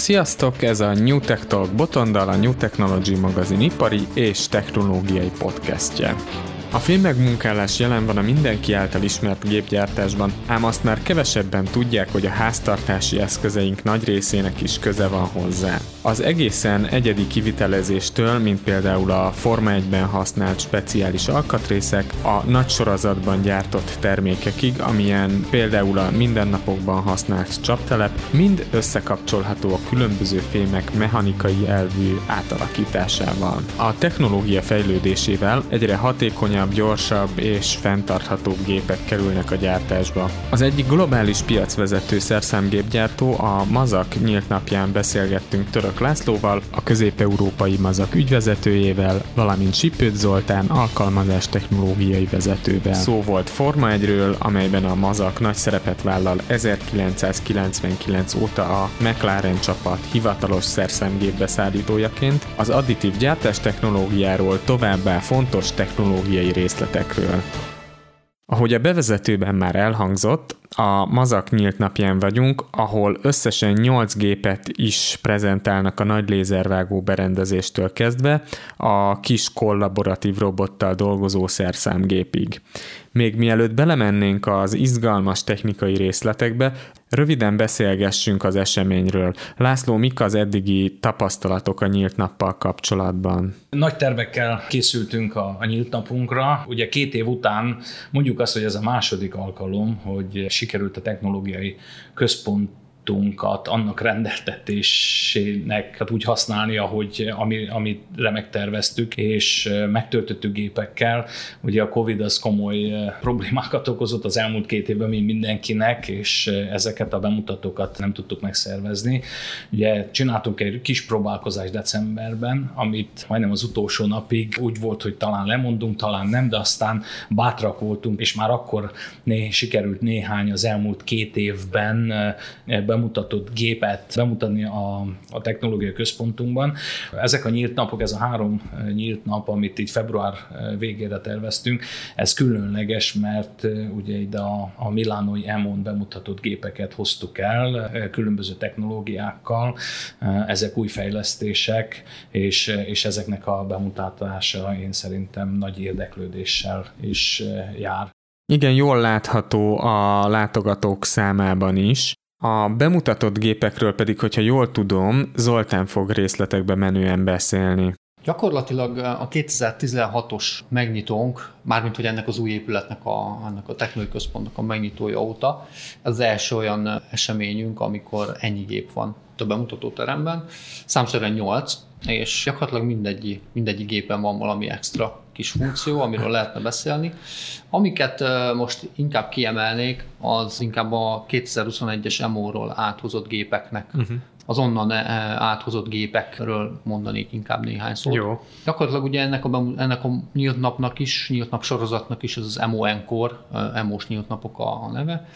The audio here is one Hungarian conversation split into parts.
Sziasztok, ez a New Tech Talk Botondal, a New Technology magazin ipari és technológiai podcastje. A filmmegmunkálás jelen van a mindenki által ismert gépgyártásban, ám azt már kevesebben tudják, hogy a háztartási eszközeink nagy részének is köze van hozzá. Az egészen egyedi kivitelezéstől, mint például a Forma 1-ben használt speciális alkatrészek, a nagy sorozatban gyártott termékekig, amilyen például a mindennapokban használt csaptelep, mind összekapcsolható a különböző fémek mechanikai elvű átalakításával. A technológia fejlődésével egyre hatékonyabb hatékonyabb, gyorsabb és fenntarthatóbb gépek kerülnek a gyártásba. Az egyik globális piacvezető szerszámgépgyártó a Mazak nyílt napján beszélgettünk Török Lászlóval, a közép-európai Mazak ügyvezetőjével, valamint Sipőt Zoltán alkalmazás technológiai vezetővel. Szó volt Forma 1-ről, amelyben a Mazak nagy szerepet vállal 1999 óta a McLaren csapat hivatalos szerszámgép beszállítójaként, az additív gyártás technológiáról továbbá fontos technológiai részletekről. Ahogy a bevezetőben már elhangzott, a Mazak nyílt napján vagyunk, ahol összesen 8 gépet is prezentálnak a nagy lézervágó berendezéstől kezdve a kis kollaboratív robottal dolgozó szerszámgépig. Még mielőtt belemennénk az izgalmas technikai részletekbe, röviden beszélgessünk az eseményről. László, mik az eddigi tapasztalatok a nyílt nappal kapcsolatban? Nagy tervekkel készültünk a, a nyílt napunkra. Ugye két év után mondjuk azt, hogy ez a második alkalom, hogy sikerült a technológiai központ tudtunkat annak rendeltetésének hát úgy használni, ahogy, ami, amire megterveztük, és megtöltöttük gépekkel. Ugye a Covid az komoly problémákat okozott az elmúlt két évben mi mindenkinek, és ezeket a bemutatókat nem tudtuk megszervezni. Ugye csináltunk egy kis próbálkozást decemberben, amit majdnem az utolsó napig úgy volt, hogy talán lemondunk, talán nem, de aztán bátrak voltunk, és már akkor né, sikerült néhány az elmúlt két évben bemutatott gépet bemutatni a, a technológiai központunkban. Ezek a nyílt napok, ez a három eh, nyílt nap, amit így február eh, végére terveztünk, ez különleges, mert eh, ugye ide a, a Milánói EMON bemutatott gépeket hoztuk el, különböző technológiákkal, ezek új fejlesztések, és, és ezeknek a bemutatása én szerintem nagy érdeklődéssel is jár. Igen, jól látható a látogatók számában is. A bemutatott gépekről pedig, hogyha jól tudom, Zoltán fog részletekbe menően beszélni. Gyakorlatilag a 2016-os megnyitónk, mármint hogy ennek az új épületnek, a, ennek a technológiai központnak a megnyitója óta, ez az első olyan eseményünk, amikor ennyi gép van a bemutatóteremben. Számszerűen 8, és gyakorlatilag mindegyik, mindegyik gépen van valami extra kis funkció, amiről lehetne beszélni. Amiket most inkább kiemelnék, az inkább a 2021-es EMO-ról áthozott gépeknek uh-huh az onnan áthozott gépekről mondanék inkább néhány szót. Jó. Gyakorlatilag ugye ennek a, ennek a nyílt napnak is, nyílt nap sorozatnak is ez az MO Encore, MO-s nyílt napok a, a neve.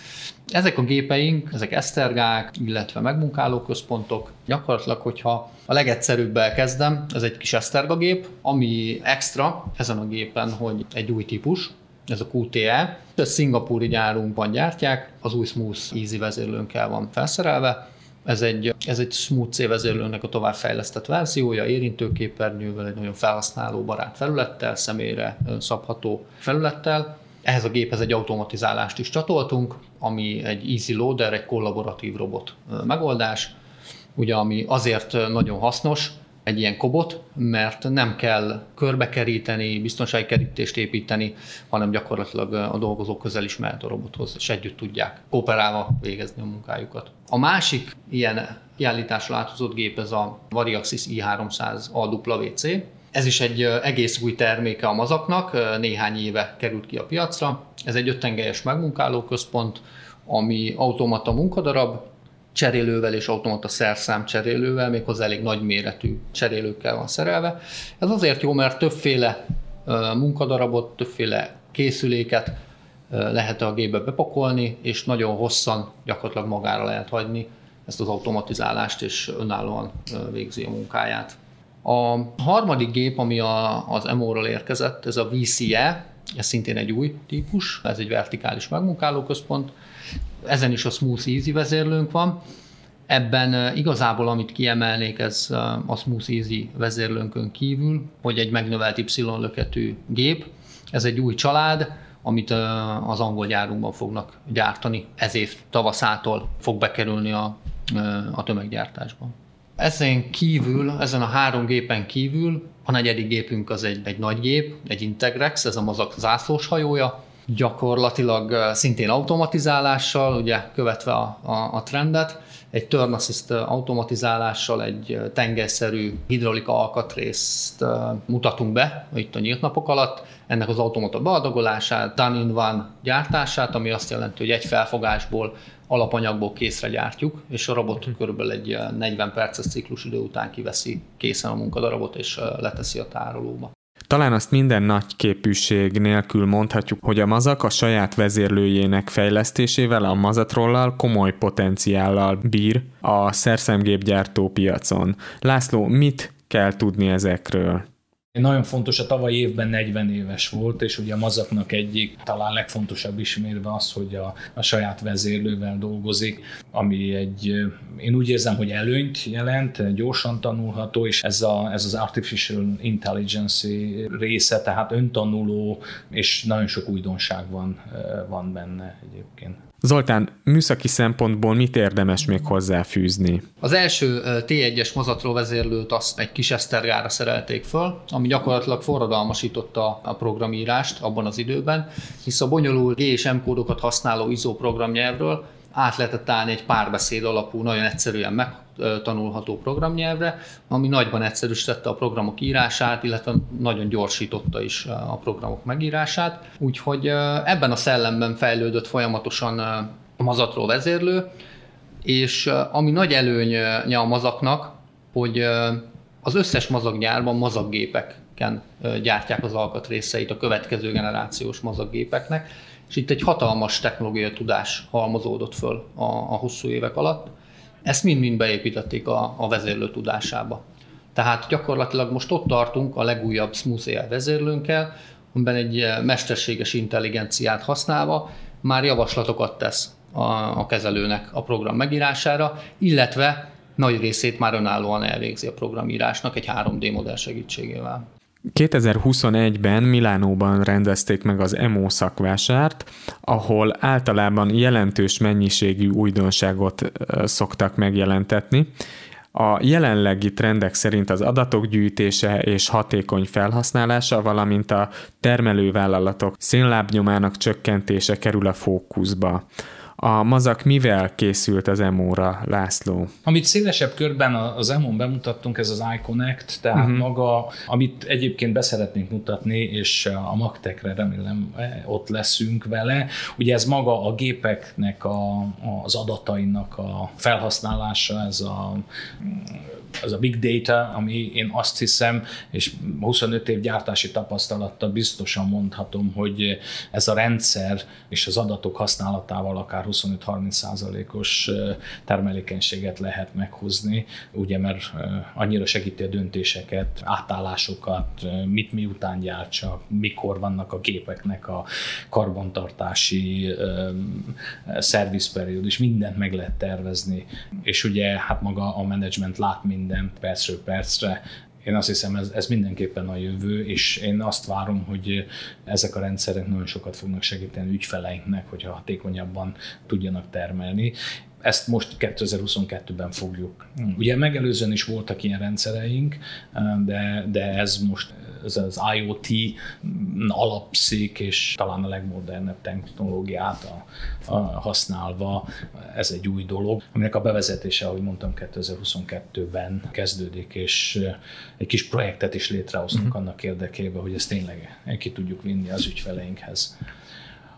Ezek a gépeink, ezek esztergák, illetve megmunkáló központok. Gyakorlatilag, hogyha a legegyszerűbbel kezdem, ez egy kis eszterga gép, ami extra ezen a gépen, hogy egy új típus, ez a QTE. Ez szingapúri gyárunkban gyártják, az új Smooth Easy vezérlőnkkel van felszerelve. Ez egy, ez egy Smooth C a továbbfejlesztett verziója, érintőképernyővel, egy nagyon felhasználóbarát felülettel, személyre szabható felülettel. Ehhez a géphez egy automatizálást is csatoltunk, ami egy easy loader, egy kollaboratív robot megoldás, ugye ami azért nagyon hasznos, egy ilyen kobot, mert nem kell körbekeríteni, biztonsági kerítést építeni, hanem gyakorlatilag a dolgozók közel is mehet a robothoz, és együtt tudják kooperálva végezni a munkájukat. A másik ilyen kiállításra áthozott gép ez a Variaxis i300 AWC. Ez is egy egész új terméke a mazaknak, néhány éve került ki a piacra. Ez egy öttengelyes megmunkálóközpont, ami automata munkadarab, cserélővel és automata szerszám cserélővel, méghozzá elég nagy méretű cserélőkkel van szerelve. Ez azért jó, mert többféle munkadarabot, többféle készüléket lehet a gépbe bepakolni, és nagyon hosszan gyakorlatilag magára lehet hagyni ezt az automatizálást, és önállóan végzi a munkáját. A harmadik gép, ami a, az MO-ról érkezett, ez a VCE, ez szintén egy új típus, ez egy vertikális megmunkálóközpont, ezen is a Smooth Easy vezérlőnk van, Ebben igazából, amit kiemelnék, ez a Smooth Easy vezérlőnkön kívül, hogy egy megnövelt Y-löketű gép, ez egy új család, amit az angol gyárunkban fognak gyártani. Ez év tavaszától fog bekerülni a, a tömeggyártásba. Ezen kívül, ezen a három gépen kívül a negyedik gépünk az egy, egy nagy gép, egy Integrex, ez a mazak zászlós hajója, gyakorlatilag szintén automatizálással, ugye követve a, a, a trendet, egy turn assist automatizálással, egy tengerszerű hidrolika alkatrészt mutatunk be itt a nyílt napok alatt, ennek az automata beadagolását, done in one gyártását, ami azt jelenti, hogy egy felfogásból alapanyagból készre gyártjuk, és a robot mhm. körülbelül egy 40 perces ciklus idő után kiveszi készen a munkadarabot, és leteszi a tárolóba. Talán azt minden nagy képűség nélkül mondhatjuk, hogy a mazak a saját vezérlőjének fejlesztésével, a mazatrollal komoly potenciállal bír a szerszemgépgyártó piacon. László, mit kell tudni ezekről? Nagyon fontos, a tavalyi évben 40 éves volt, és ugye a mazaknak egyik talán legfontosabb ismérve az, hogy a, a saját vezérlővel dolgozik, ami egy, én úgy érzem, hogy előnyt jelent, gyorsan tanulható, és ez, a, ez az artificial intelligence része, tehát öntanuló, és nagyon sok újdonság van, van benne egyébként. Zoltán, műszaki szempontból mit érdemes még hozzáfűzni? Az első T1-es mazatról vezérlőt azt egy kis esztergára szerelték föl, ami gyakorlatilag forradalmasította a programírást abban az időben, hisz a bonyolult G és M kódokat használó ISO programnyelvről át lehetett állni egy párbeszéd alapú, nagyon egyszerűen megtanulható programnyelvre, ami nagyban egyszerűsítette a programok írását, illetve nagyon gyorsította is a programok megírását. Úgyhogy ebben a szellemben fejlődött folyamatosan a mazatról vezérlő, és ami nagy előnye a mazaknak, hogy az összes mazaggyárban mazaggépeken gyártják az alkatrészeit a következő generációs mazaggépeknek, és itt egy hatalmas technológiai tudás halmozódott föl a, a hosszú évek alatt. Ezt mind-mind beépítették a, a vezérlő tudásába. Tehát gyakorlatilag most ott tartunk a legújabb Smooth vezérlőnkkel, amiben egy mesterséges intelligenciát használva már javaslatokat tesz a, a kezelőnek a program megírására, illetve nagy részét már önállóan elvégzi a programírásnak egy 3D modell segítségével. 2021-ben Milánóban rendezték meg az EMO szakvásárt, ahol általában jelentős mennyiségű újdonságot szoktak megjelentetni. A jelenlegi trendek szerint az adatok gyűjtése és hatékony felhasználása, valamint a termelővállalatok szénlábnyomának csökkentése kerül a fókuszba. A mazak mivel készült az EMO-ra, László? Amit szélesebb körben az EMO-n bemutattunk, ez az iConnect, tehát uh-huh. maga, amit egyébként beszeretnénk mutatni, és a Magtekre remélem eh, ott leszünk vele. Ugye ez maga a gépeknek a, az adatainak a felhasználása, ez a az a big data, ami én azt hiszem, és 25 év gyártási tapasztalattal biztosan mondhatom, hogy ez a rendszer és az adatok használatával akár 25-30 százalékos termelékenységet lehet meghozni, ugye mert annyira segíti a döntéseket, átállásokat, mit miután gyártsa, mikor vannak a gépeknek a karbantartási szervizperiód, és mindent meg lehet tervezni, és ugye hát maga a menedzsment lát mindent percről percre, én azt hiszem, ez, ez mindenképpen a jövő, és én azt várom, hogy ezek a rendszerek nagyon sokat fognak segíteni ügyfeleinknek, hogyha hatékonyabban tudjanak termelni. Ezt most 2022-ben fogjuk. Ugye megelőzően is voltak ilyen rendszereink, de, de ez most ez az IoT alapszik, és talán a legmodernebb technológiát a, a, használva ez egy új dolog, aminek a bevezetése, ahogy mondtam, 2022-ben kezdődik, és egy kis projektet is létrehoztunk uh-huh. annak érdekében, hogy ezt tényleg ki tudjuk vinni az ügyfeleinkhez.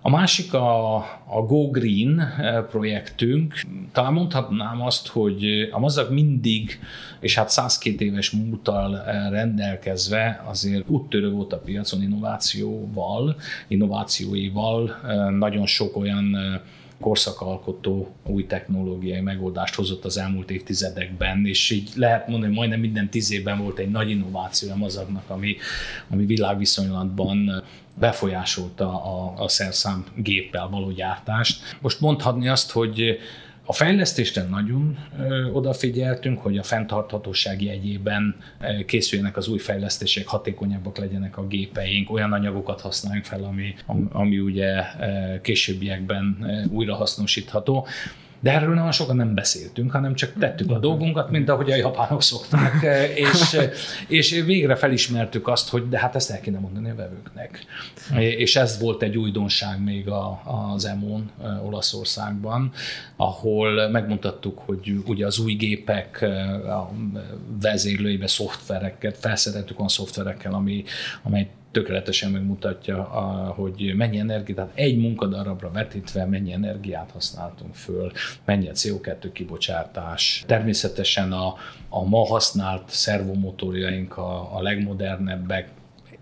A másik a, a Go Green eh, projektünk. Talán mondhatnám azt, hogy a mazag mindig, és hát 102 éves múltal eh, rendelkezve azért úttörő volt a piacon innovációval, innovációival. Eh, nagyon sok olyan korszakalkotó új technológiai megoldást hozott az elmúlt évtizedekben, és így lehet mondani, hogy majdnem minden tíz évben volt egy nagy innováció a mazagnak, ami, ami világviszonylatban befolyásolta a, a szerszám géppel való gyártást. Most mondhatni azt, hogy A fejlesztésre nagyon odafigyeltünk, hogy a fenntarthatóság jegyében ö, készüljenek az új fejlesztések, hatékonyabbak legyenek a gépeink, olyan anyagokat használjunk fel, ami, ami ugye későbbiekben újrahasznosítható. De erről nagyon sokan nem beszéltünk, hanem csak tettük a dolgunkat, mint ahogy a japánok szokták, és, és végre felismertük azt, hogy de hát ezt el kéne mondani a vevőknek. És ez volt egy újdonság még a, az EMON Olaszországban, ahol megmutattuk, hogy ugye az új gépek a vezérlőibe szoftverekkel, felszereltük olyan szoftverekkel, ami, amely tökéletesen megmutatja, a, hogy mennyi energiát, tehát egy munkadarabra vetítve mennyi energiát használtunk föl, mennyi a CO2 kibocsátás. Természetesen a, a ma használt szervomotorjaink a, a legmodernebbek,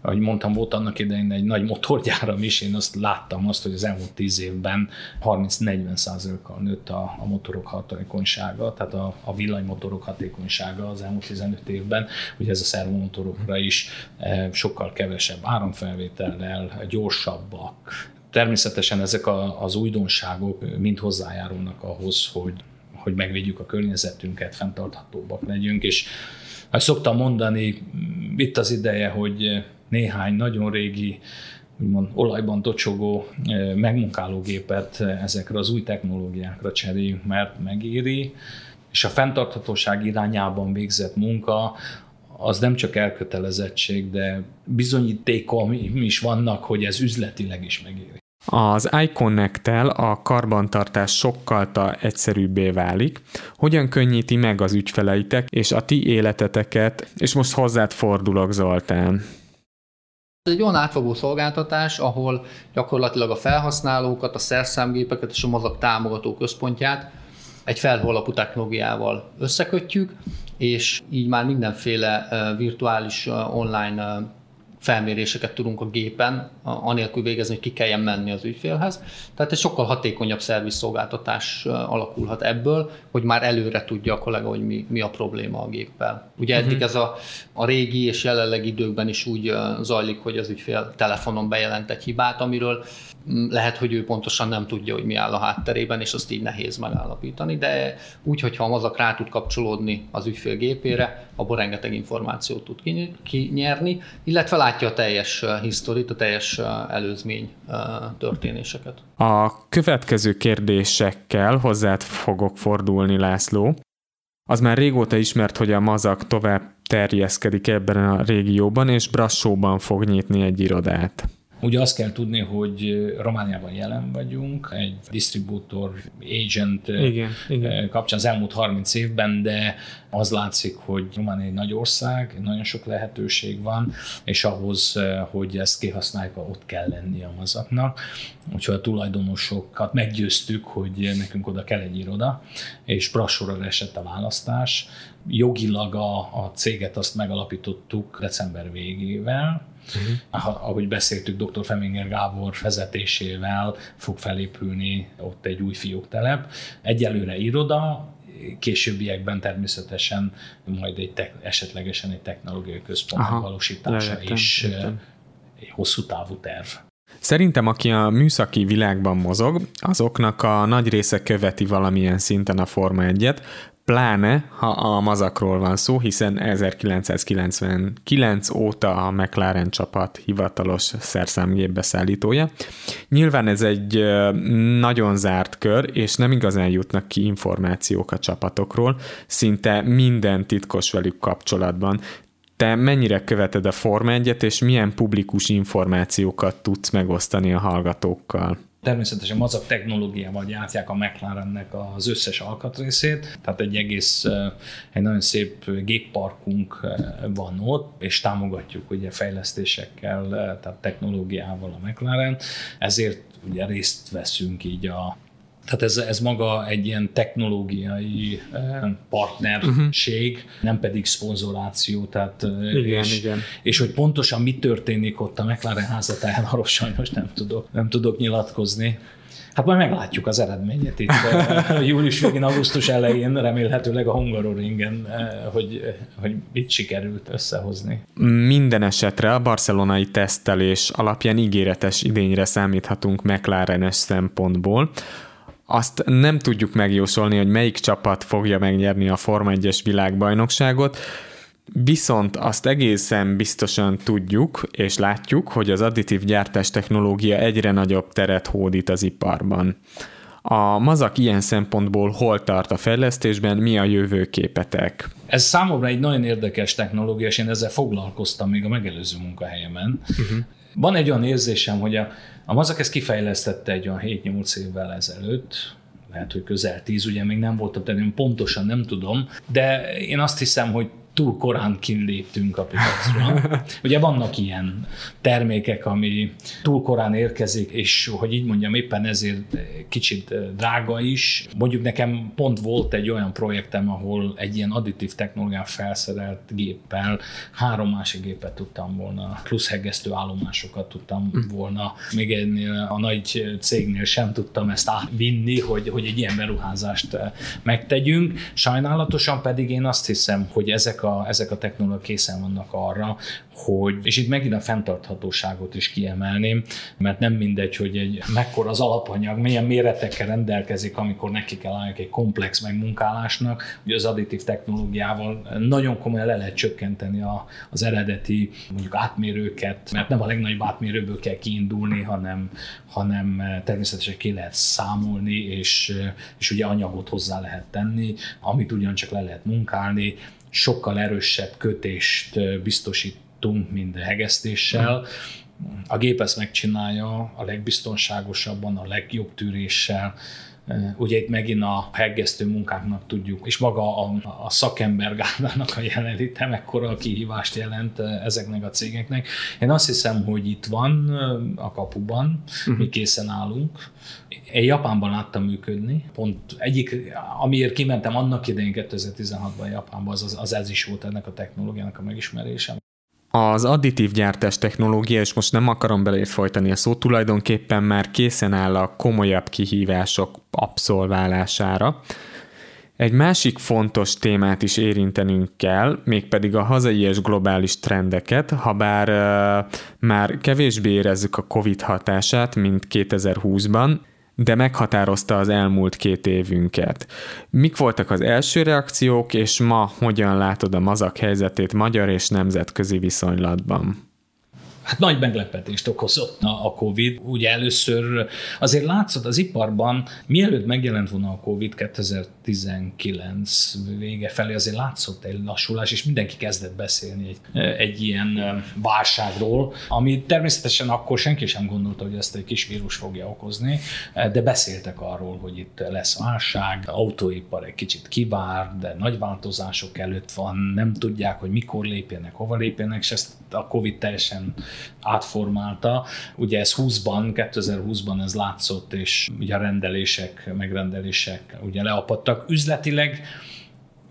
ahogy mondtam, volt annak idején egy nagy motorgyáram is, én azt láttam azt, hogy az elmúlt 10 évben 30-40 százalékkal nőtt a, a motorok hatékonysága, tehát a, a villanymotorok hatékonysága az elmúlt 15 évben, ugye ez a szervomotorokra is e, sokkal kevesebb áramfelvétellel, gyorsabbak. Természetesen ezek a, az újdonságok mind hozzájárulnak ahhoz, hogy, hogy megvédjük a környezetünket, fenntarthatóbbak legyünk, és azt szoktam mondani, itt az ideje, hogy néhány nagyon régi úgymond olajban tocsogó megmunkálógépet ezekre az új technológiákra cseréljünk, mert megéri, és a fenntarthatóság irányában végzett munka az nem csak elkötelezettség, de bizonyítékom is vannak, hogy ez üzletileg is megéri. Az iConnect-tel a karbantartás sokkal egyszerűbbé válik. Hogyan könnyíti meg az ügyfeleitek és a ti életeteket, és most hozzád fordulok, Zoltán. Ez egy olyan átfogó szolgáltatás, ahol gyakorlatilag a felhasználókat, a szerszámgépeket és a mazak támogató központját egy felhőalapú technológiával összekötjük, és így már mindenféle virtuális online felméréseket tudunk a gépen, anélkül végezni, hogy ki kelljen menni az ügyfélhez. Tehát egy sokkal hatékonyabb szervizszolgáltatás alakulhat ebből, hogy már előre tudja a kollega, hogy mi, mi a probléma a géppel. Ugye eddig uh-huh. ez a, a régi és jelenleg időkben is úgy zajlik, hogy az ügyfél telefonon bejelent egy hibát, amiről lehet, hogy ő pontosan nem tudja, hogy mi áll a hátterében, és azt így nehéz megállapítani, de úgy, hogyha a mazak rá tud kapcsolódni az ügyfél gépére, abból rengeteg információt tud kinyerni, illetve látja a teljes historit, a teljes előzmény történéseket. A következő kérdésekkel hozzád fogok fordulni, László. Az már régóta ismert, hogy a mazak tovább terjeszkedik ebben a régióban, és Brassóban fog nyitni egy irodát. Ugye azt kell tudni, hogy Romániában jelen vagyunk, egy distribútor, agent igen, igen. kapcsán az elmúlt 30 évben, de az látszik, hogy Románia egy nagy ország, nagyon sok lehetőség van, és ahhoz, hogy ezt kihasználjuk, ott kell lenni a mazaknak. Úgyhogy a tulajdonosokat meggyőztük, hogy nekünk oda kell egy iroda, és Brassóra esett a választás. Jogilag a, a céget azt megalapítottuk december végével, Uh-huh. Ahogy beszéltük, dr. Feminger Gábor vezetésével fog felépülni ott egy új fióktelep. Egyelőre iroda, későbbiekben természetesen majd egy te, esetlegesen egy technológiai központ Aha, valósítása lehetem, is lehetem. egy hosszú távú terv. Szerintem, aki a műszaki világban mozog, azoknak a nagy része követi valamilyen szinten a Forma 1-et, Pláne, ha a mazakról van szó, hiszen 1999 óta a McLaren csapat hivatalos szerszámgépbeszállítója. Nyilván ez egy nagyon zárt kör, és nem igazán jutnak ki információk a csapatokról, szinte minden titkos velük kapcsolatban. Te mennyire követed a Forma 1 és milyen publikus információkat tudsz megosztani a hallgatókkal? Természetesen mazak technológiával gyártják a McLarennek az összes alkatrészét, tehát egy egész, egy nagyon szép gépparkunk van ott, és támogatjuk ugye fejlesztésekkel, tehát technológiával a McLaren, ezért ugye részt veszünk így a tehát ez, ez maga egy ilyen technológiai eh, partnerség, uh-huh. nem pedig szponzoráció. Tehát, eh, igen, és, igen. és hogy pontosan mi történik ott a McLaren házatáján, arról sajnos nem tudok, nem tudok nyilatkozni. Hát majd meglátjuk az eredményét itt eh, július végén, augusztus elején, remélhetőleg a Hungaroringen, hogy, hogy mit sikerült összehozni. Minden esetre a barcelonai tesztelés alapján ígéretes idényre számíthatunk McLarenes szempontból. Azt nem tudjuk megjósolni, hogy melyik csapat fogja megnyerni a Forma 1-es világbajnokságot, Viszont azt egészen biztosan tudjuk és látjuk, hogy az additív gyártás technológia egyre nagyobb teret hódít az iparban. A mazak ilyen szempontból hol tart a fejlesztésben, mi a jövőképetek? Ez számomra egy nagyon érdekes technológia, és én ezzel foglalkoztam még a megelőző munkahelyemen. Uh-huh. Van egy olyan érzésem, hogy a, a mazak ezt kifejlesztette egy olyan 7-8 évvel ezelőtt, lehet, hogy közel 10, ugye még nem voltam, tehát pontosan nem tudom, de én azt hiszem, hogy túl korán kiléptünk a piacra. Ugye vannak ilyen termékek, ami túl korán érkezik, és hogy így mondjam, éppen ezért kicsit drága is. Mondjuk nekem pont volt egy olyan projektem, ahol egy ilyen additív technológián felszerelt géppel három másik gépet tudtam volna, plusz hegesztő állomásokat tudtam hm. volna. Még ennél a nagy cégnél sem tudtam ezt átvinni, hogy, hogy egy ilyen beruházást megtegyünk. Sajnálatosan pedig én azt hiszem, hogy ezek a, ezek a technológiák készen vannak arra, hogy, és itt megint a fenntarthatóságot is kiemelném, mert nem mindegy, hogy egy mekkora az alapanyag, milyen méretekkel rendelkezik, amikor neki kell állni egy komplex megmunkálásnak, hogy az additív technológiával nagyon komolyan le lehet csökkenteni a, az eredeti mondjuk átmérőket, mert nem a legnagyobb átmérőből kell kiindulni, hanem, hanem természetesen ki lehet számolni, és, és ugye anyagot hozzá lehet tenni, amit ugyancsak le lehet munkálni, sokkal erősebb kötést biztosítunk, mint hegesztéssel. A gép ezt megcsinálja a legbiztonságosabban, a legjobb tűréssel, Ugye itt megint a heggesztő munkáknak tudjuk, és maga a, a szakember gárdának a jelenléte mekkora a kihívást jelent ezeknek a cégeknek. Én azt hiszem, hogy itt van a kapuban, uh-huh. mi készen állunk. Én Japánban láttam működni, pont egyik, amiért kimentem annak idején 2016-ban Japánban, az, az, az ez is volt ennek a technológiának a megismerése. Az additív gyártás technológia, és most nem akarom belé folytani a szót, tulajdonképpen már készen áll a komolyabb kihívások abszolválására. Egy másik fontos témát is érintenünk kell, mégpedig a hazai és globális trendeket, ha bár uh, már kevésbé érezzük a COVID hatását, mint 2020-ban, de meghatározta az elmúlt két évünket. Mik voltak az első reakciók, és ma hogyan látod a mazak helyzetét magyar és nemzetközi viszonylatban? Hát nagy meglepetést okozott a Covid. Ugye először azért látszott az iparban, mielőtt megjelent volna a Covid 2019 vége felé, azért látszott egy lassulás, és mindenki kezdett beszélni egy, egy ilyen válságról, ami természetesen akkor senki sem gondolta, hogy ezt egy kis vírus fogja okozni, de beszéltek arról, hogy itt lesz válság, autóipar egy kicsit kivár, de nagy változások előtt van, nem tudják, hogy mikor lépjenek, hova lépjenek, és ezt a Covid teljesen átformálta. Ugye ez 20-ban, 2020-ban ez látszott, és ugye a rendelések, megrendelések ugye leapadtak. Üzletileg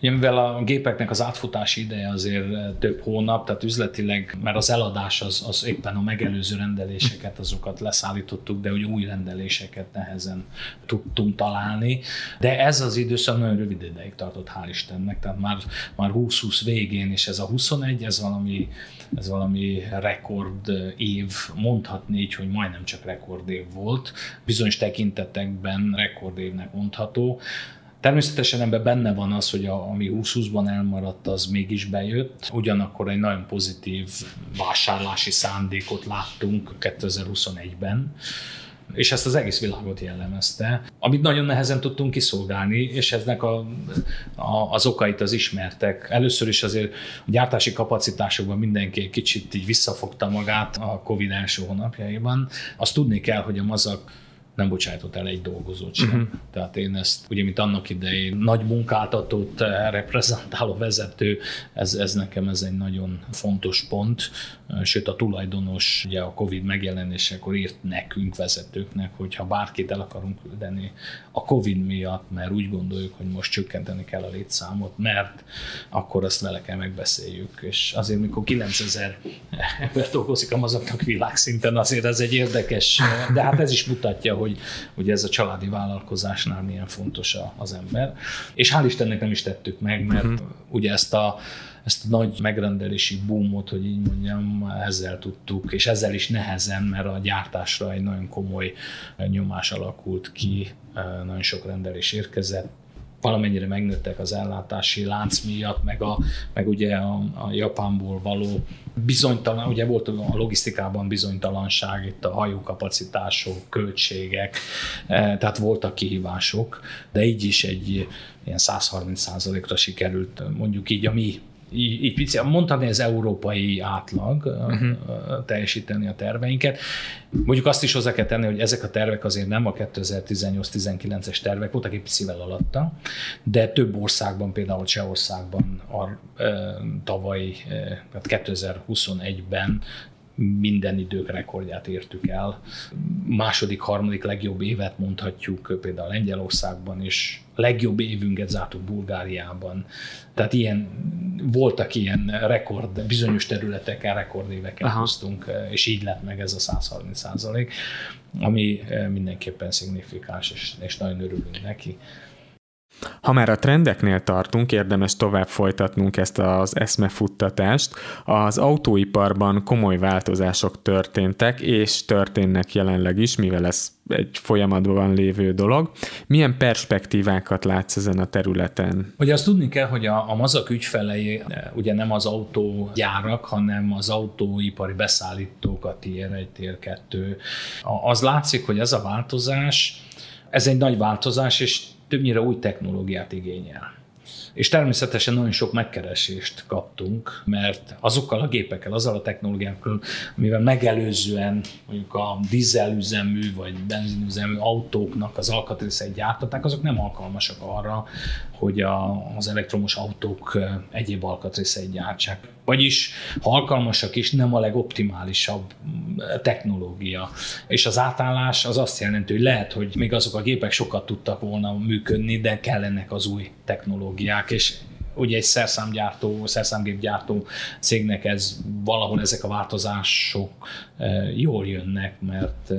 Ugye, mivel a gépeknek az átfutási ideje azért több hónap, tehát üzletileg, mert az eladás az, az éppen a megelőző rendeléseket, azokat leszállítottuk, de hogy új rendeléseket nehezen tudtunk találni. De ez az időszak nagyon rövid ideig tartott, hál' Istennek, tehát már, már 20-20 végén, és ez a 21, ez valami, ez valami rekord év, mondhatni így, hogy majdnem csak rekord év volt. Bizonyos tekintetekben rekord évnek mondható. Természetesen ebben benne van az, hogy a, ami 2020-ban elmaradt, az mégis bejött. Ugyanakkor egy nagyon pozitív vásárlási szándékot láttunk 2021-ben és ezt az egész világot jellemezte, amit nagyon nehezen tudtunk kiszolgálni, és eznek a, a, az okait az ismertek. Először is azért a gyártási kapacitásokban mindenki egy kicsit így visszafogta magát a Covid első hónapjaiban. Azt tudni kell, hogy a mazak nem bocsájtott el egy dolgozót sem. Uh-huh. Tehát én ezt, ugye, mint annak idején nagy munkáltatót eh, reprezentáló vezető, ez, ez nekem ez egy nagyon fontos pont, eh, sőt a tulajdonos ugye a Covid megjelenésekor írt nekünk vezetőknek, hogy ha bárkit el akarunk küldeni a Covid miatt, mert úgy gondoljuk, hogy most csökkenteni kell a létszámot, mert akkor azt vele kell megbeszéljük. És azért, mikor 9000 ember dolgozik a mazaknak világszinten, azért ez egy érdekes, de hát ez is mutatja, hogy, hogy ez a családi vállalkozásnál milyen fontos az ember. És hál' Istennek nem is tettük meg, mert uh-huh. ugye ezt a ezt a nagy megrendelési boomot, hogy így mondjam, ezzel tudtuk, és ezzel is nehezen, mert a gyártásra egy nagyon komoly nyomás alakult ki, nagyon sok rendelés érkezett, valamennyire megnőttek az ellátási lánc miatt, meg, a, meg ugye a, a Japánból való bizonytalan, ugye volt a logisztikában bizonytalanság, itt a hajókapacitások, költségek, e, tehát voltak kihívások, de így is egy ilyen 130%-ra sikerült mondjuk így a mi így, így pici, mondhatni az európai átlag uh-huh. teljesíteni a terveinket. Mondjuk azt is hozzá kell tenni, hogy ezek a tervek azért nem a 2018-19-es tervek, voltak egy picivel alatta, de több országban, például Csehországban a, e, tavaly, e, 2021-ben minden idők rekordját értük el. Második, harmadik legjobb évet mondhatjuk például Lengyelországban, legjobb évünket zártuk Bulgáriában. Tehát ilyen, voltak ilyen rekord, bizonyos területeken rekordéveket Aha. hoztunk, és így lett meg ez a 130 százalék, ami mindenképpen szignifikáns, és, és nagyon örülünk neki. Ha már a trendeknél tartunk, érdemes tovább folytatnunk ezt az eszmefuttatást. Az autóiparban komoly változások történtek, és történnek jelenleg is, mivel ez egy folyamatban lévő dolog. Milyen perspektívákat látsz ezen a területen? Ugye azt tudni kell, hogy a, a mazak ügyfelei ugye nem az autógyárak, hanem az autóipari beszállítók, a tier 1, tier 2. Az látszik, hogy ez a változás, ez egy nagy változás, és többnyire új technológiát igényel. És természetesen nagyon sok megkeresést kaptunk, mert azokkal a gépekkel, azzal a technológiákkal, amivel megelőzően mondjuk a dízelüzemű vagy benzinüzemű autóknak az alkatrészeit gyártották, azok nem alkalmasak arra, hogy a, az elektromos autók egyéb alkatrészeit gyártsák. Vagyis, ha alkalmasak is, nem a legoptimálisabb technológia. És az átállás az azt jelenti, hogy lehet, hogy még azok a gépek sokat tudtak volna működni, de kellenek az új technológiák, és ugye egy szerszámgyártó, szerszámgépgyártó cégnek ez valahol ezek a változások jól jönnek, mert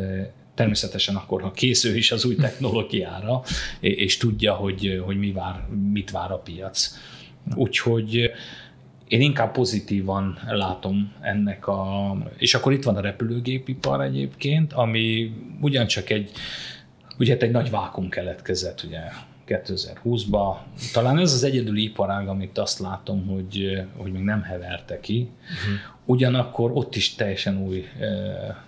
természetesen akkor, ha készül is az új technológiára, és tudja, hogy, hogy mi vár, mit vár a piac. Úgyhogy én inkább pozitívan látom ennek a... És akkor itt van a repülőgépipar egyébként, ami ugyancsak egy, ugye egy nagy vákum keletkezett, ugye 2020-ba. Talán ez az egyedüli iparág, amit azt látom, hogy, hogy még nem heverte ki. Uh-huh. Ugyanakkor ott is teljesen új,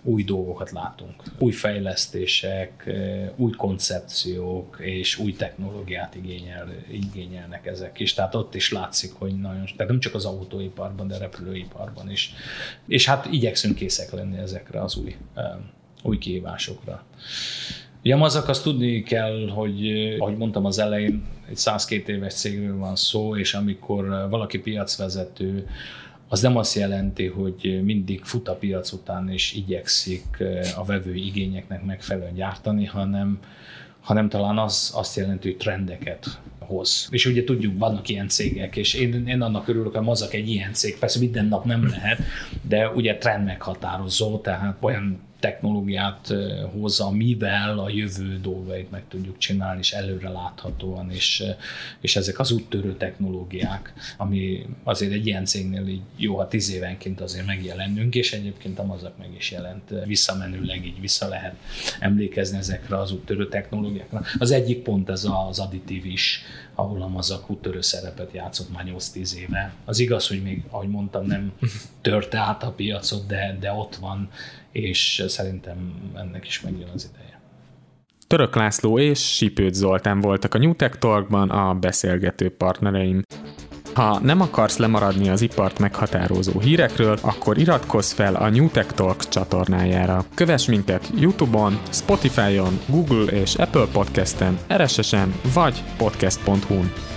új dolgokat látunk. Új fejlesztések, új koncepciók és új technológiát igényel, igényelnek ezek is. Tehát ott is látszik, hogy nagyon, tehát nem csak az autóiparban, de a repülőiparban is. És hát igyekszünk készek lenni ezekre az új, új kihívásokra. Yamazak azt tudni kell, hogy ahogy mondtam az elején, egy 102 éves cégről van szó, és amikor valaki piacvezető, az nem azt jelenti, hogy mindig fut a piac után és igyekszik a vevői igényeknek megfelelően gyártani, hanem, hanem talán az azt jelenti, hogy trendeket hoz. És ugye tudjuk, vannak ilyen cégek, és én, én annak örülök, hogy mozak egy ilyen cég, persze minden nap nem lehet, de ugye trend meghatározó, tehát olyan technológiát hozza, mivel a jövő dolgait meg tudjuk csinálni, és előre láthatóan, és, és ezek az úttörő technológiák, ami azért egy ilyen cégnél így jó, ha tíz évenként azért megjelennünk, és egyébként a mazak meg is jelent visszamenőleg, így vissza lehet emlékezni ezekre az úttörő technológiákra. Az egyik pont ez az additív is, ahol a mazak úttörő szerepet játszott már 8-10 éve. Az igaz, hogy még, ahogy mondtam, nem törte át a piacot, de, de ott van, és szerintem ennek is megjön az ideje. Török László és Sipőt Zoltán voltak a New Tech Talkban a beszélgető partnereim. Ha nem akarsz lemaradni az ipart meghatározó hírekről, akkor iratkozz fel a New Tech Talk csatornájára. Kövess minket Youtube-on, Spotify-on, Google és Apple Podcast-en, RSS-en vagy podcast.hu-n.